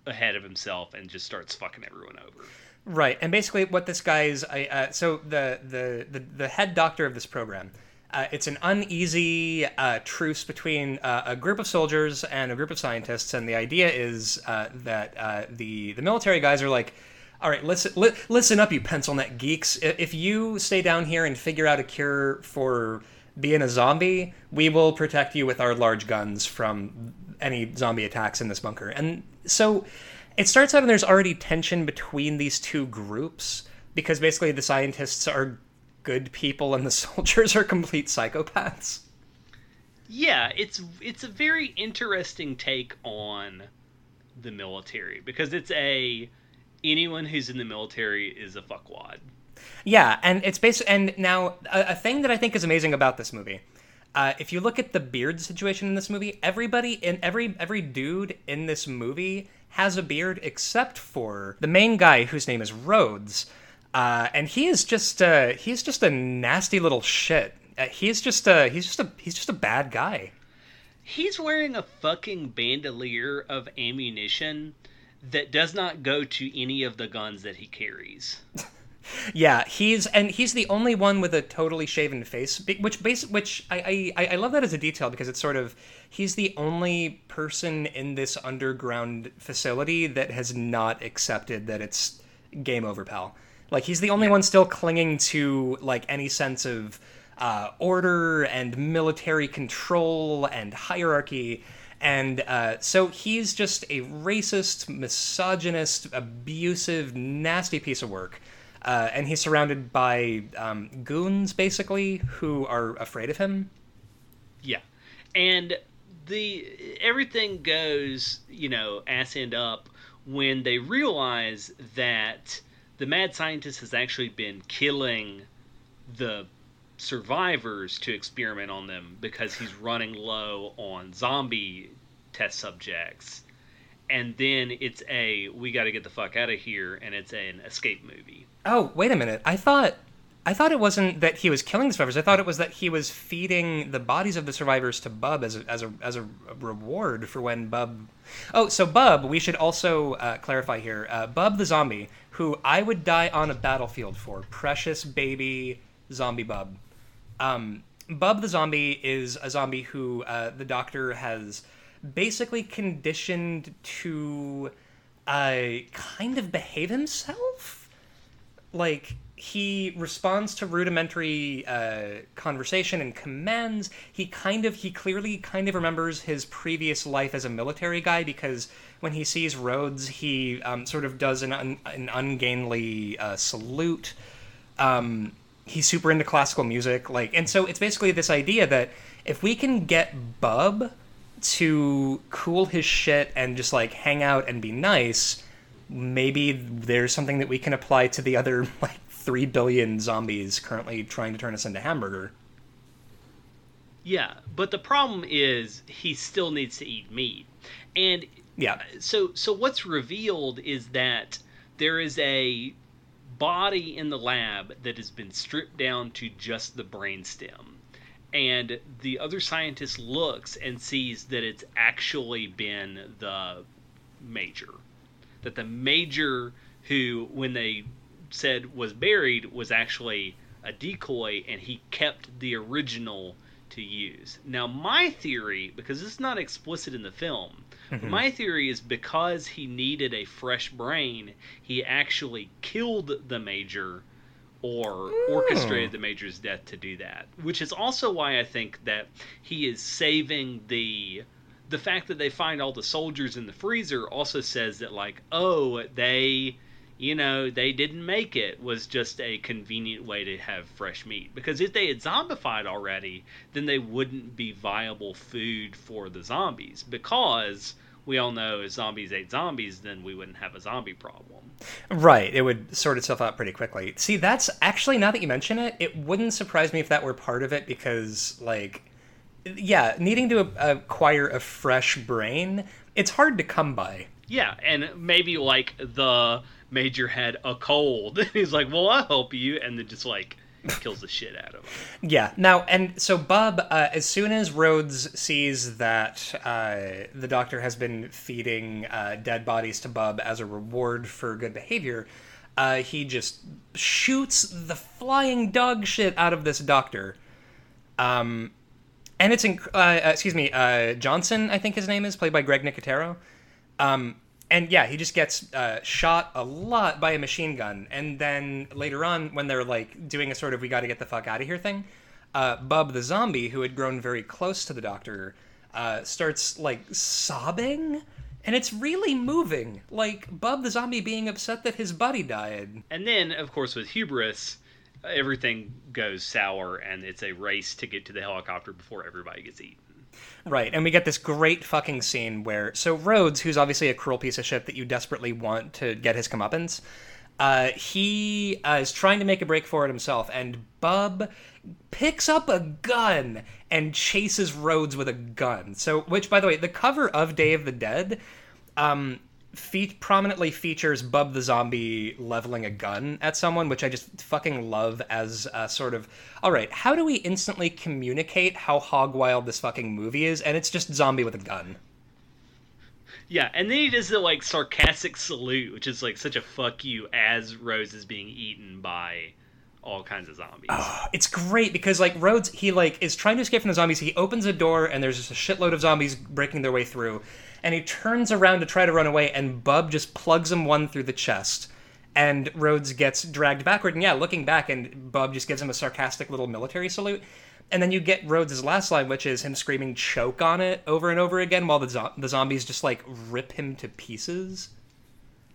ahead of himself and just starts fucking everyone over. Right, and basically what this guy's uh, so the, the the the head doctor of this program. Uh, it's an uneasy uh, truce between uh, a group of soldiers and a group of scientists, and the idea is uh, that uh, the the military guys are like, "All right, listen, li- listen up, you pencil neck geeks. If you stay down here and figure out a cure for being a zombie, we will protect you with our large guns from any zombie attacks in this bunker." And so it starts out and there's already tension between these two groups because basically the scientists are good people and the soldiers are complete psychopaths. Yeah, it's it's a very interesting take on the military because it's a anyone who's in the military is a fuckwad. Yeah, and it's basically and now a, a, thing that I think is amazing about this movie. Uh, if you look at the beard situation in this movie, everybody in every every dude in this movie has a beard except for the main guy whose name is Rhodes, uh, and he is just uh, he's just a nasty little shit. Uh, he's just a he's just a he's just a bad guy. He's wearing a fucking bandolier of ammunition that does not go to any of the guns that he carries. yeah, he's and he's the only one with a totally shaven face, which base which I, I I love that as a detail because it's sort of he's the only person in this underground facility that has not accepted that it's game over, pal. Like he's the only yeah. one still clinging to like any sense of uh, order and military control and hierarchy. And uh, so he's just a racist, misogynist, abusive, nasty piece of work. Uh, and he's surrounded by um, goons, basically, who are afraid of him. Yeah, and the everything goes, you know, ass end up when they realize that the mad scientist has actually been killing the survivors to experiment on them because he's running low on zombie test subjects. And then it's a we got to get the fuck out of here, and it's an escape movie. Oh wait a minute! I thought I thought it wasn't that he was killing the survivors. I thought it was that he was feeding the bodies of the survivors to Bub as a, as a, as a reward for when Bub. Oh, so Bub, we should also uh, clarify here. Uh, Bub the zombie, who I would die on a battlefield for, precious baby zombie Bub. Um, Bub the zombie is a zombie who uh, the doctor has basically conditioned to uh, kind of behave himself. Like he responds to rudimentary uh, conversation and commands. He kind of, he clearly kind of remembers his previous life as a military guy because when he sees Rhodes, he um, sort of does an, un, an ungainly uh, salute. Um, he's super into classical music like and so it's basically this idea that if we can get bub to cool his shit and just like hang out and be nice maybe there's something that we can apply to the other like 3 billion zombies currently trying to turn us into hamburger yeah but the problem is he still needs to eat meat and yeah uh, so so what's revealed is that there is a body in the lab that has been stripped down to just the brainstem. And the other scientist looks and sees that it's actually been the major. That the major who, when they said was buried, was actually a decoy and he kept the original to use. Now, my theory, because it's not explicit in the film, Mm-hmm. My theory is because he needed a fresh brain, he actually killed the major or mm. orchestrated the major's death to do that. Which is also why I think that he is saving the the fact that they find all the soldiers in the freezer also says that like, oh, they you know, they didn't make it was just a convenient way to have fresh meat. Because if they had zombified already, then they wouldn't be viable food for the zombies. Because we all know if zombies ate zombies, then we wouldn't have a zombie problem. Right. It would sort itself out pretty quickly. See, that's actually, now that you mention it, it wouldn't surprise me if that were part of it because, like, yeah, needing to acquire a fresh brain, it's hard to come by. Yeah, and maybe like the major had a cold. He's like, "Well, I'll help you," and then just like kills the shit out of him. Yeah. Now, and so Bub, uh, as soon as Rhodes sees that uh, the doctor has been feeding uh, dead bodies to Bub as a reward for good behavior, uh, he just shoots the flying dog shit out of this doctor. Um, and it's in, uh, excuse me, uh, Johnson, I think his name is, played by Greg Nicotero. Um, and yeah, he just gets uh, shot a lot by a machine gun. And then later on, when they're like doing a sort of "we got to get the fuck out of here" thing, uh, Bub the zombie, who had grown very close to the doctor, uh, starts like sobbing, and it's really moving. Like Bub the zombie being upset that his buddy died. And then, of course, with hubris, everything goes sour, and it's a race to get to the helicopter before everybody gets eaten. Right, and we get this great fucking scene where so Rhodes, who's obviously a cruel piece of shit that you desperately want to get his comeuppance, Uh, he uh, is trying to make a break for it himself, and Bub picks up a gun and chases Rhodes with a gun. So, which, by the way, the cover of Day of the Dead um, fe- prominently features Bub the zombie leveling a gun at someone, which I just fucking love as a sort of, all right, how do we instantly communicate how hog wild this fucking movie is? And it's just zombie with a gun. Yeah, and then he does the like sarcastic salute, which is like such a fuck you as Rhodes is being eaten by all kinds of zombies. Oh, it's great because like Rhodes, he like is trying to escape from the zombies. He opens a door and there's just a shitload of zombies breaking their way through, and he turns around to try to run away, and Bub just plugs him one through the chest, and Rhodes gets dragged backward. And yeah, looking back, and Bub just gives him a sarcastic little military salute. And then you get Rhodes' last line, which is him screaming "choke" on it over and over again, while the zo- the zombies just like rip him to pieces.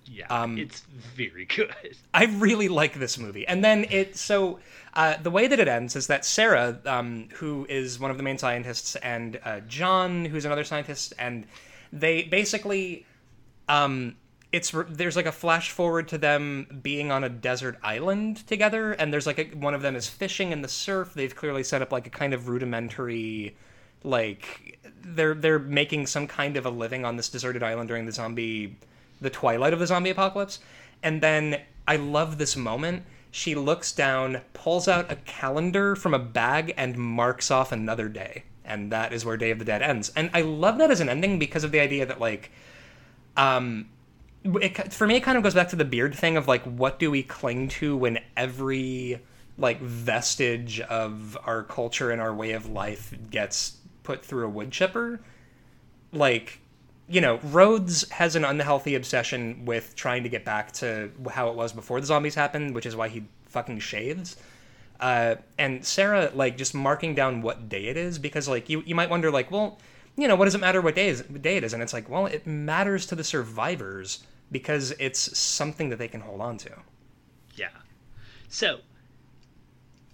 Yeah, um, it's very good. I really like this movie, and then it so uh, the way that it ends is that Sarah, um, who is one of the main scientists, and uh, John, who's another scientist, and they basically, um, it's there's like a flash forward to them being on a desert island together, and there's like a, one of them is fishing in the surf. They've clearly set up like a kind of rudimentary, like they're they're making some kind of a living on this deserted island during the zombie, the twilight of the zombie apocalypse, and then I love this moment. She looks down, pulls out a calendar from a bag, and marks off another day and that is where Day of the Dead ends. And I love that as an ending because of the idea that like, um, it, for me it kind of goes back to the beard thing of like, what do we cling to when every like vestige of our culture and our way of life gets put through a wood chipper? Like, you know, Rhodes has an unhealthy obsession with trying to get back to how it was before the zombies happened, which is why he fucking shaves. Uh, and Sarah, like, just marking down what day it is because, like, you, you might wonder, like, well, you know, what does it matter what day, is, what day it is? And it's like, well, it matters to the survivors because it's something that they can hold on to. Yeah. So,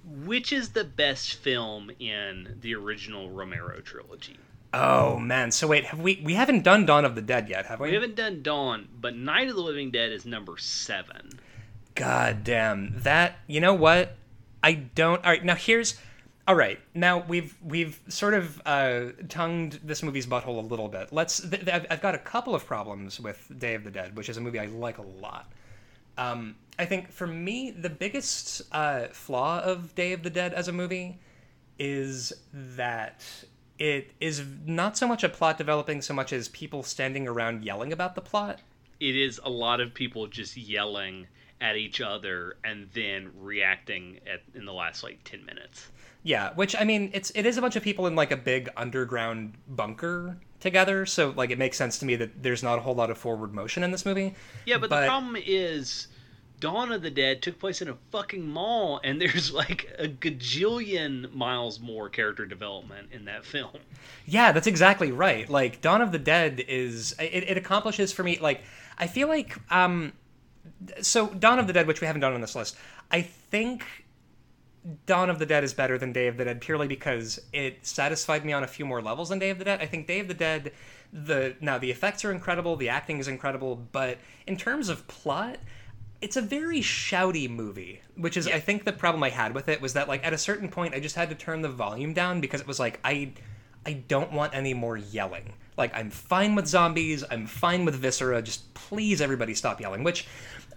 which is the best film in the original Romero trilogy? Oh man! So wait, have we we haven't done Dawn of the Dead yet, have we? We haven't done Dawn, but Night of the Living Dead is number seven. God damn that! You know what? I don't. All right, now here's. All right, now we've we've sort of uh, tongued this movie's butthole a little bit. Let's. Th- th- I've got a couple of problems with Day of the Dead, which is a movie I like a lot. Um, I think for me, the biggest uh, flaw of Day of the Dead as a movie is that it is not so much a plot developing so much as people standing around yelling about the plot. It is a lot of people just yelling at each other and then reacting at in the last like 10 minutes. Yeah, which I mean, it's it is a bunch of people in like a big underground bunker together, so like it makes sense to me that there's not a whole lot of forward motion in this movie. Yeah, but, but... the problem is Dawn of the Dead took place in a fucking mall, and there's like a gajillion miles more character development in that film. Yeah, that's exactly right. Like Dawn of the Dead is it, it accomplishes for me like I feel like um so Dawn of the Dead, which we haven't done on this list, I think Dawn of the Dead is better than Day of the Dead purely because it satisfied me on a few more levels than Day of the Dead. I think Day of the Dead, the now the effects are incredible, the acting is incredible, but in terms of plot, it's a very shouty movie, which is yeah. I think the problem I had with it was that like at a certain point I just had to turn the volume down because it was like I I don't want any more yelling. Like I'm fine with zombies, I'm fine with viscera, just please everybody stop yelling, which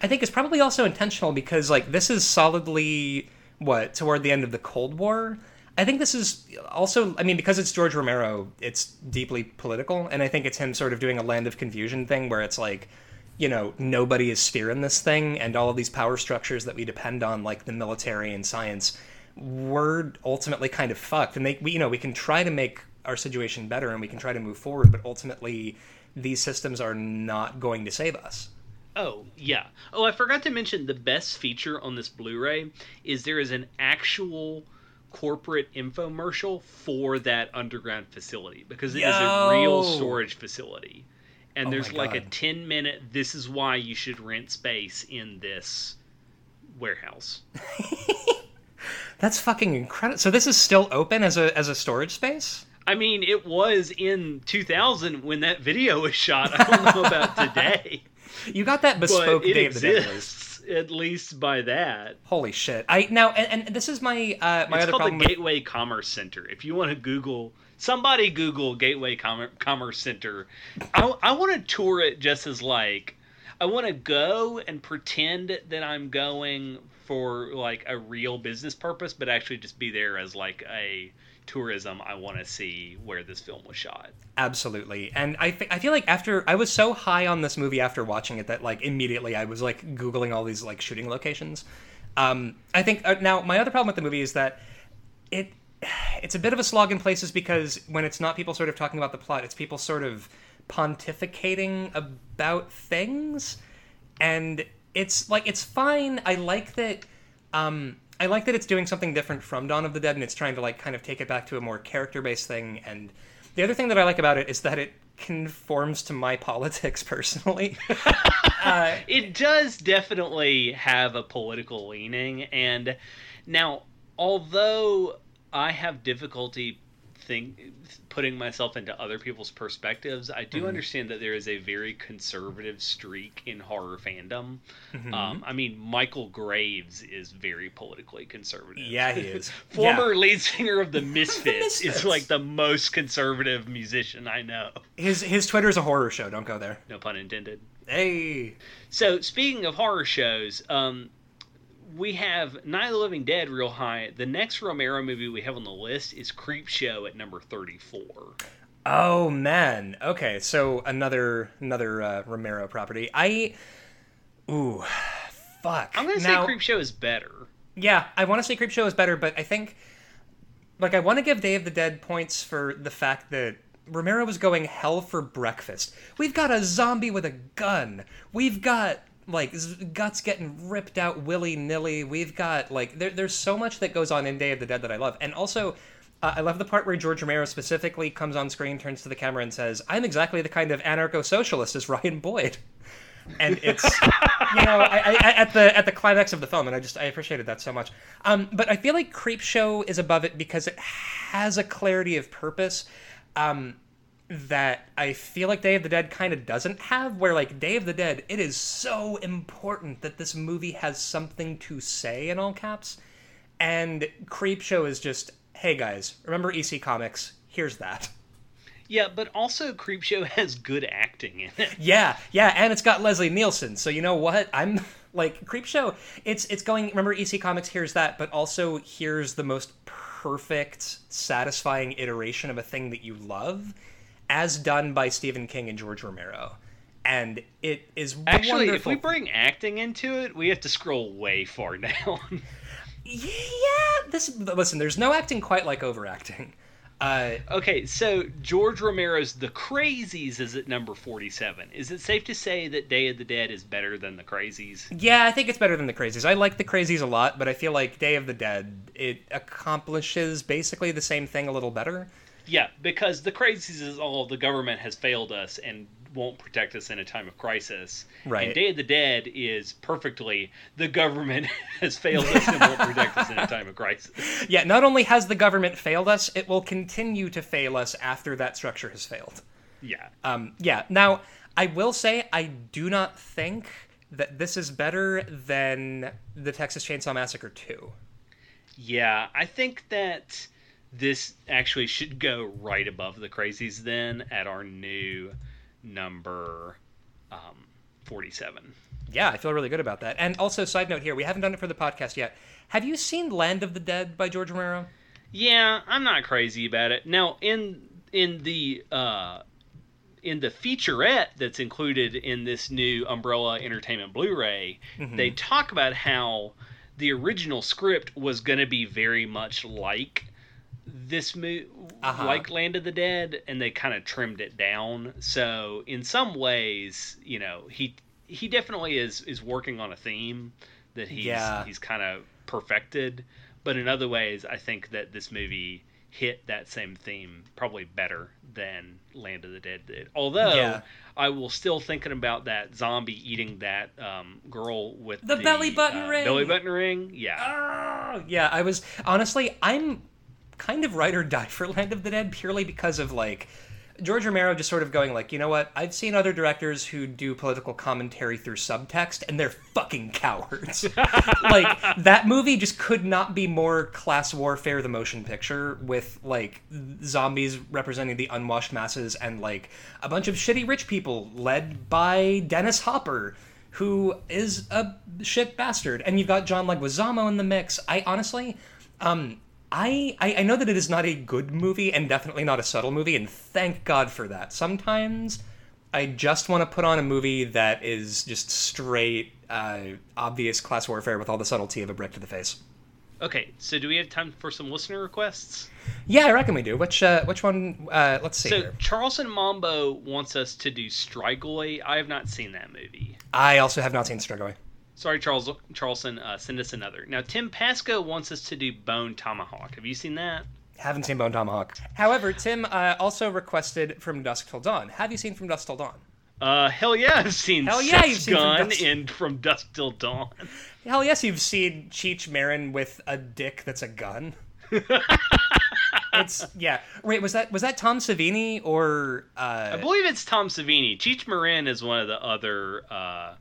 I think is probably also intentional because like this is solidly what toward the end of the Cold War. I think this is also I mean because it's George Romero, it's deeply political and I think it's him sort of doing a land of confusion thing where it's like you know nobody is steering this thing and all of these power structures that we depend on like the military and science we're ultimately kind of fucked and they we, you know we can try to make our situation better and we can try to move forward but ultimately these systems are not going to save us Oh, yeah. Oh, I forgot to mention the best feature on this Blu-ray is there is an actual corporate infomercial for that underground facility because it Yo! is a real storage facility. And oh there's like a 10 minute this is why you should rent space in this warehouse. That's fucking incredible. So this is still open as a as a storage space? I mean, it was in 2000 when that video was shot. I don't know about today. You got that bespoke Day of the Dead at least by that. Holy shit! I now and, and this is my uh, my it's other called problem. the Gateway Commerce Center. If you want to Google, somebody Google Gateway Com- Commerce Center. I, I want to tour it just as like I want to go and pretend that I'm going for like a real business purpose, but actually just be there as like a tourism. I want to see where this film was shot. Absolutely, and I th- I feel like after I was so high on this movie after watching it that like immediately I was like googling all these like shooting locations. Um, I think uh, now my other problem with the movie is that it it's a bit of a slog in places because when it's not people sort of talking about the plot, it's people sort of pontificating about things and it's like it's fine i like that um i like that it's doing something different from dawn of the dead and it's trying to like kind of take it back to a more character based thing and the other thing that i like about it is that it conforms to my politics personally. Uh, it does definitely have a political leaning and now although i have difficulty think putting myself into other people's perspectives, I do mm-hmm. understand that there is a very conservative streak in horror fandom. Mm-hmm. Um, I mean, Michale Graves is very politically conservative. Yeah, he is. Former yeah. lead singer of the Misfits, the Misfits is like the most conservative musician I know. His his Twitter is a horror show. Don't go there. No pun intended. Hey. So speaking of horror shows, um, we have Night of the Living Dead real high. The next Romero movie we have on the list is Creepshow at number 34. Oh man. Okay, so another another uh, Romero property. I ooh, fuck. I'm gonna now, say Creep Show is better. Yeah, I want to say Creepshow is better, but I think like I want to give Day of the Dead points for the fact that Romero was going hell for breakfast. We've got a zombie with a gun. We've got like guts getting ripped out willy nilly. We've got like there, there's so much that goes on in Day of the Dead that I love, and also. Uh, I love the part where George Romero specifically comes on screen, turns to the camera, and says, "I'm exactly the kind of anarcho-socialist as Ryan Boyd." and it's you know I, I, at the at the climax of the film, and I just I appreciated that so much. Um, but I feel like Creepshow is above it because it has a clarity of purpose. Um, that I feel like Day of the Dead kind of doesn't have, where like Day of the Dead, it is so important that this movie has something to say in all caps. And Creepshow is just, hey guys, remember EC Comics? Here's that. Yeah, but also Creepshow has good acting in it. Yeah, yeah, and it's got Leslie Nielsen. So you know what? I'm like Creepshow. It's it's going. Remember EC Comics? Here's that, but also here's the most perfect, satisfying iteration of a thing that you love as done by Stephen King and George Romero. And it is actually, wonderful. if we bring acting into it, we have to scroll way far down. yeah, this listen. There's no acting quite like overacting. Uh, okay, so George Romero's The Crazies is at number 47. Is it safe to say that Day of the Dead is better than The Crazies? Yeah, I think it's better than The Crazies. I like The Crazies a lot, but I feel like Day of the Dead it accomplishes basically the same thing a little better. Yeah, because the crazies is all the government has failed us and won't protect us in a time of crisis. Right. And Day of the Dead is perfectly the government has failed us and won't protect us in a time of crisis. Yeah, not only has the government failed us, it will continue to fail us after that structure has failed. Yeah. Um, yeah. Now, I will say I do not think that this is better than the Texas Chainsaw Massacre 2. Yeah, I think that this actually should go right above the crazies then at our new number um, 47 yeah i feel really good about that. And also side note here we haven't done it for the podcast yet. Have you seen land of the dead by george romero? Yeah i'm not crazy about it. Now in in the uh in the featurette that's included in this new umbrella entertainment blu-ray mm-hmm. they talk about how the original script was going to be very much like this movie uh-huh. like Land of the Dead, and they kind of trimmed it down. So in some ways, you know, he he definitely is is working on a theme that he's yeah. he's kind of perfected. But in other ways, I think that this movie hit that same theme probably better than Land of the Dead did. Although yeah. I will still thinking about that zombie eating that um, girl with the, the belly button uh, ring. Belly button ring, yeah. Oh, yeah, I was honestly I'm kind of ride or die for Land of the Dead purely because of like George Romero just sort of going like, you know what? I've seen other directors who do political commentary through subtext, and they're fucking cowards. like that movie just could not be more class warfare, the motion picture, with like zombies representing the unwashed masses and like a bunch of shitty rich people led by Dennis Hopper. Who is a shit bastard, and you've got John Leguizamo in the mix. I honestly, um, I, I, I know that it is not a good movie and definitely not a subtle movie, and thank God for that. Sometimes I just want to put on a movie that is just straight, uh, obvious class warfare with all the subtlety of a brick to the face. Okay, so do we have time for some listener requests? Yeah, I reckon we do. Which uh, which one? Uh, let's see. So here. Charleston Mambo wants us to do Strigoi. I have not seen that movie. I also have not seen Strigoi. Sorry, Charles Charleston. Uh, send us another. Now, Tim Pasco wants us to do Bone Tomahawk. Have you seen that? Haven't seen Bone Tomahawk. However, Tim uh, also requested From Dusk Till Dawn. Have you seen From Dusk Till Dawn? Uh, hell yeah, I've seen Hell yeah, Seth's you've seen From Gun Dusk- in From Dusk Till Dawn. Hell yes, you've seen Cheech Marin with a dick that's a gun. it's yeah. Wait, was that was that Tom Savini or uh, I believe it's Tom Savini. Cheech Marin is one of the other. Uh,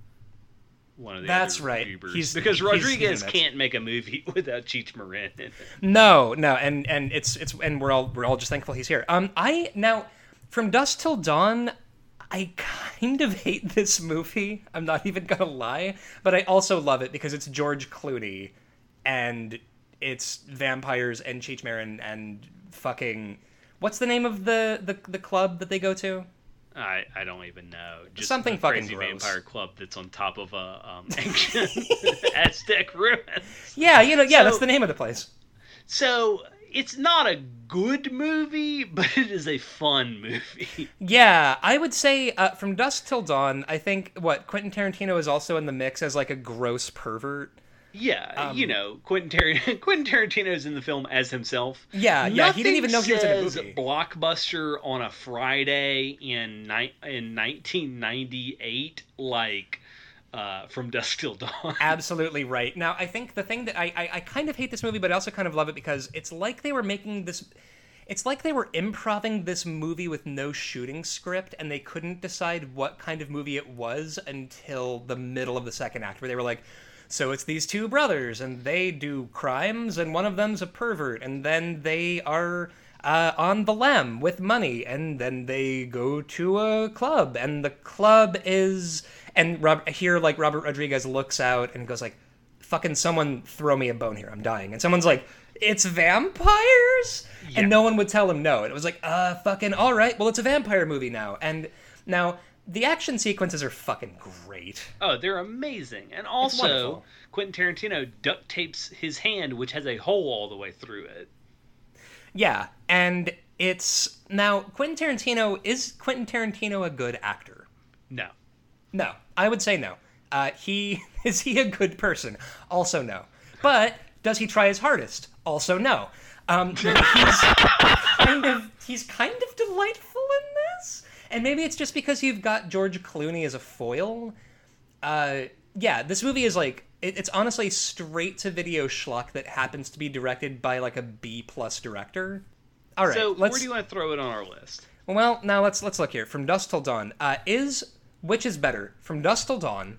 one of the That's right. Ubers. He's- because he's- he's Rodriguez can't make a movie without Cheech Marin. in it. No, no, and and it's it's and we're all we're all just thankful he's here. Um, I now from dusk till dawn, I kind of hate this movie. I'm not even gonna lie, but I also love it because it's George Clooney, and it's vampires and Cheech Marin and fucking what's the name of the the the club that they go to? I, I don't even know. Just Something fucking crazy gross. vampire club that's on top of a um, ancient Aztec ruins. Yeah, you know, yeah, So- that's the name of the place. So it's not a good movie, but it is a fun movie. Yeah, I would say uh, from dusk till dawn. I think what Quentin Tarantino is also in the mix as like a gross pervert. Yeah, Um, you know, Quentin, Tar- Quentin Tarantino's in the film as himself. Yeah, yeah, he didn't even know he was in a movie. Blockbuster on a Friday in ni- in 1998 like uh, from Dusk Till Dawn. Absolutely right. Now, I think the thing that I, I I kind of hate this movie, but I also kind of love it because it's like they were making this. It's like they were improving this movie with no shooting script, and they couldn't decide what kind of movie it was until the middle of the second act, where they were like, "So it's these two brothers, and they do crimes, and one of them's a pervert, and then they are." Uh, on the lam with money, and then they go to a club, and the club is and Rob, here like Robert Rodriguez looks out and goes like, "Fucking someone throw me a bone here, I'm dying," and someone's like, "It's vampires," Yeah. and no one would tell him no. And it was like, "Uh, fucking all right, well it's a vampire movie now," and now the action sequences are fucking great. Oh, they're amazing. And also. Quentin Tarantino duct tapes his hand, which has a hole all the way through it. Yeah, and it's now Quentin Tarantino is Quentin Tarantino a good actor? No. No, I would say no. Uh, he is he a good person? Also no. But does he try his hardest? Also no. Um, he's kind of he's kind of delightful in this, and maybe it's just because you've got George Clooney as a foil. Uh, yeah, this movie is like it, it's honestly straight to video schlock that happens to be directed by like a B plus director. All right, so, where do you want to throw it on our list? well, now let's let's look here. From Dusk Till Dawn, uh, is which is better, From Dusk Till Dawn,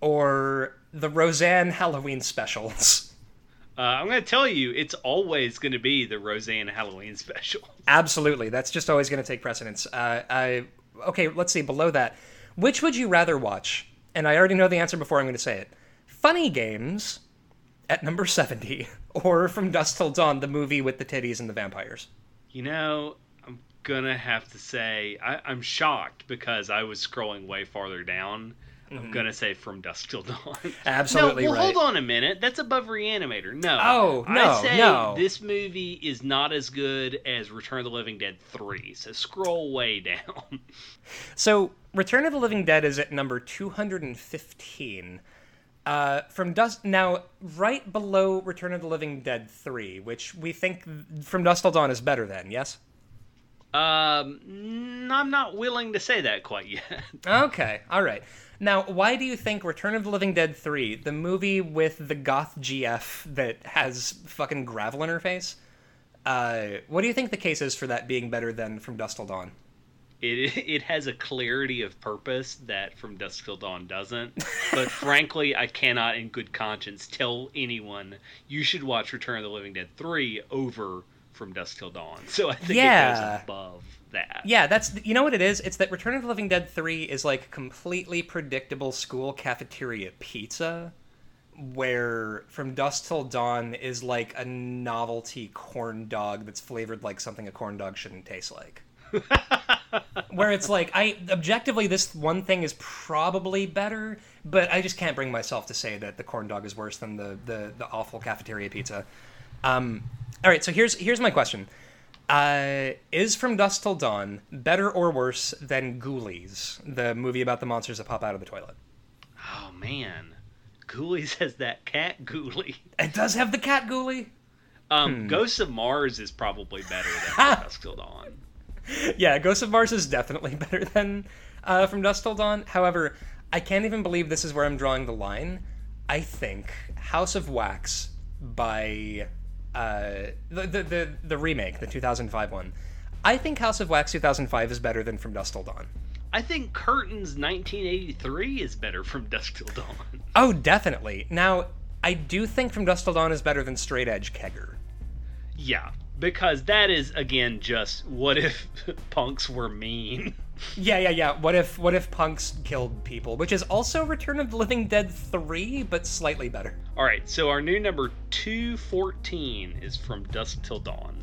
or the Roseanne Halloween specials? Uh, I'm going to tell you, it's always going to be the Roseanne Halloween special. Absolutely, that's just always going to take precedence. Uh, I okay, let's see. Below that, which would you rather watch? And I already know the answer before I'm going to say it. Funny Games at number seventy, or From Dusk Till Dawn, the movie with the titties and the vampires. You know, I'm going to have to say, I, I'm shocked because I was scrolling way farther down. I'm going to say From Dusk Till Dawn. Mm-hmm. Absolutely no, well, right. hold on a minute. That's above Reanimator. No. Oh, no, I say no. this movie is not as good as Return of the Living Dead 3. So scroll way down. So, Return of the Living Dead is at number 215. Uh, from Dusk now, right below Return of the Living Dead 3, which we think From Dusk Till Dawn is better than, yes? Um, I'm not willing to say that quite yet. Okay, all right. Now, why do you think Return of the Living Dead 3, the movie with the goth GF that has fucking gravel in her face, uh, what do you think the case is for that being better than From Dusk Till Dawn? it it has a clarity of purpose that From Dusk Till Dawn doesn't. But frankly, I cannot, in good conscience, tell anyone you should watch Return of the Living Dead three over From Dusk Till Dawn. So I think yeah. it goes above that. Yeah, that's you know what it is. It's that Return of the Living Dead three is like completely predictable school cafeteria pizza where From Dusk Till Dawn is like a novelty corn dog that's flavored like something a corn dog shouldn't taste like. where it's like I objectively this one thing is probably better, but I just can't bring myself to say that the corn dog is worse than the the, the awful cafeteria pizza. Um, all right, so here's here's my question: uh, Is From Dusk Till Dawn better or worse than Ghoulies, the movie about the monsters that pop out of the toilet? Oh man, Ghoulies has that cat ghoulie. It does have the cat ghoulie. Um, hmm. Ghosts of Mars is probably better than From Dusk Till Dawn. yeah, Ghost of Mars is definitely better than uh, From Dusk Till Dawn. However, I can't even believe this is where I'm drawing the line. I think House of Wax by uh, the, the, the the remake, the 2005 one. I think House of Wax 2005 is better than From Dusk Till Dawn. I think Curtains 1983 is better from Dusk Till Dawn. Oh, definitely. Now, I do think From Dusk Till Dawn is better than Straight Edge Kegger. Yeah, because that is again just what if punks were mean. Yeah, yeah, yeah. What if what if punks killed people, which is also Return of the Living Dead 3 but slightly better. All right, so our new number 214 is From Dusk Till Dawn.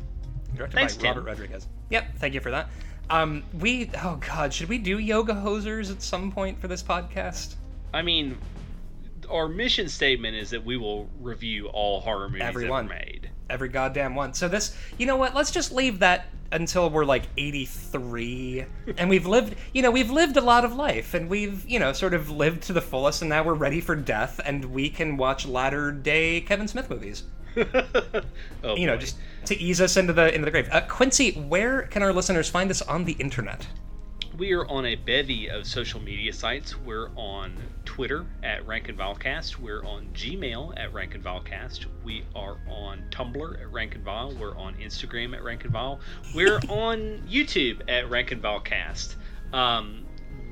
Directed Thanks, by Tim. Robert Rodriguez. Yep, thank you for that. Um, we oh god, should we do yoga hosers at some point for this podcast? I mean, our mission statement is that we will review all horror movies Everyone. ever made every goddamn one. So this, you know what? Let's just leave that until we're like 83 and we've lived, you know, we've lived a lot of life and we've, you know, sort of lived to the fullest and now we're ready for death and we can watch latter day Kevin Smith movies. oh, you know, boy. just to ease us into the into the grave. Uh, Quincy, where can our listeners find us on the internet? We are on a bevy of social media sites. We're on Twitter at Rank and Vilecast. We're on Gmail at Rank and Vilecast. We are on Tumblr at Rank and Vile. We're on Instagram at Rank and Vile. We're on YouTube at Rank and Vilecast. Um,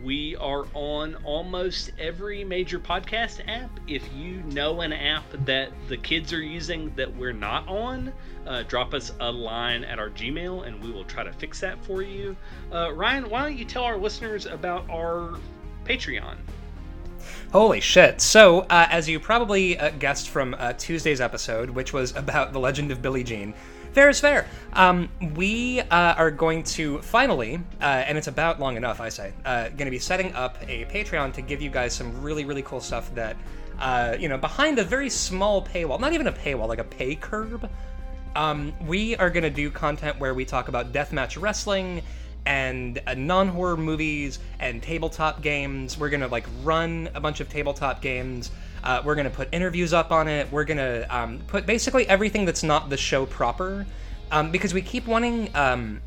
we are on almost every major podcast app. If you know an app that the kids are using that we're not on, uh, drop us a line at our Gmail and we will try to fix that for you. Uh, Ryan, why don't you tell our listeners about our Patreon? Holy shit. So, uh, as you probably uh, guessed from uh, Tuesday's episode, which was about the legend of Billie Jean, fair is fair. Um, we uh, are going to finally, uh, and it's about long enough, I say, uh, going to be setting up a Patreon to give you guys some really, really cool stuff that, uh, you know, behind a very small paywall, not even a paywall, like a pay curb, um, we are going to do content where we talk about deathmatch wrestling and uh, non-horror movies and tabletop games. We're gonna like run a bunch of tabletop games. Uh, we're gonna put interviews up on it. We're gonna um, put basically everything that's not the show proper, um, because we keep wanting um,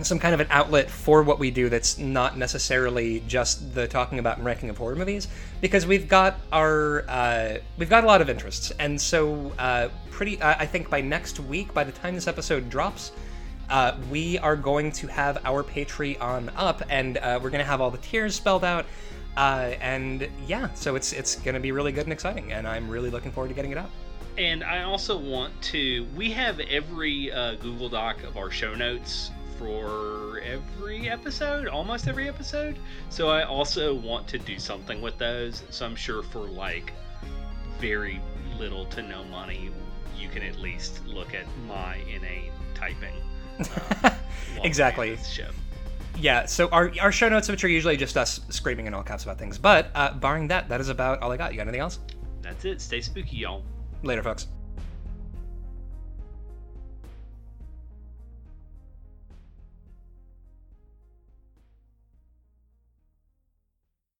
some kind of an outlet for what we do that's not necessarily just the talking about and ranking of horror movies. Because we've got our uh, we've got a lot of interests, and so uh, pretty. I think by next week, by the time this episode drops. Uh, we are going to have our Patreon up, and uh, we're going to have all the tiers spelled out. Uh, and yeah, so it's it's going to be really good and exciting, and I'm really looking forward to getting it up. And I also want to. We have every uh, Google Doc of our show notes for every episode, almost every episode. So I also want to do something with those. So I'm sure for like very little to no money, you can at least look at my inane typing. Um, exactly. Yeah, so our, our show notes, which are usually just us screaming in all caps about things. But uh, barring that, that is about all I got. You got anything else? That's it. Stay spooky, y'all. Later, folks.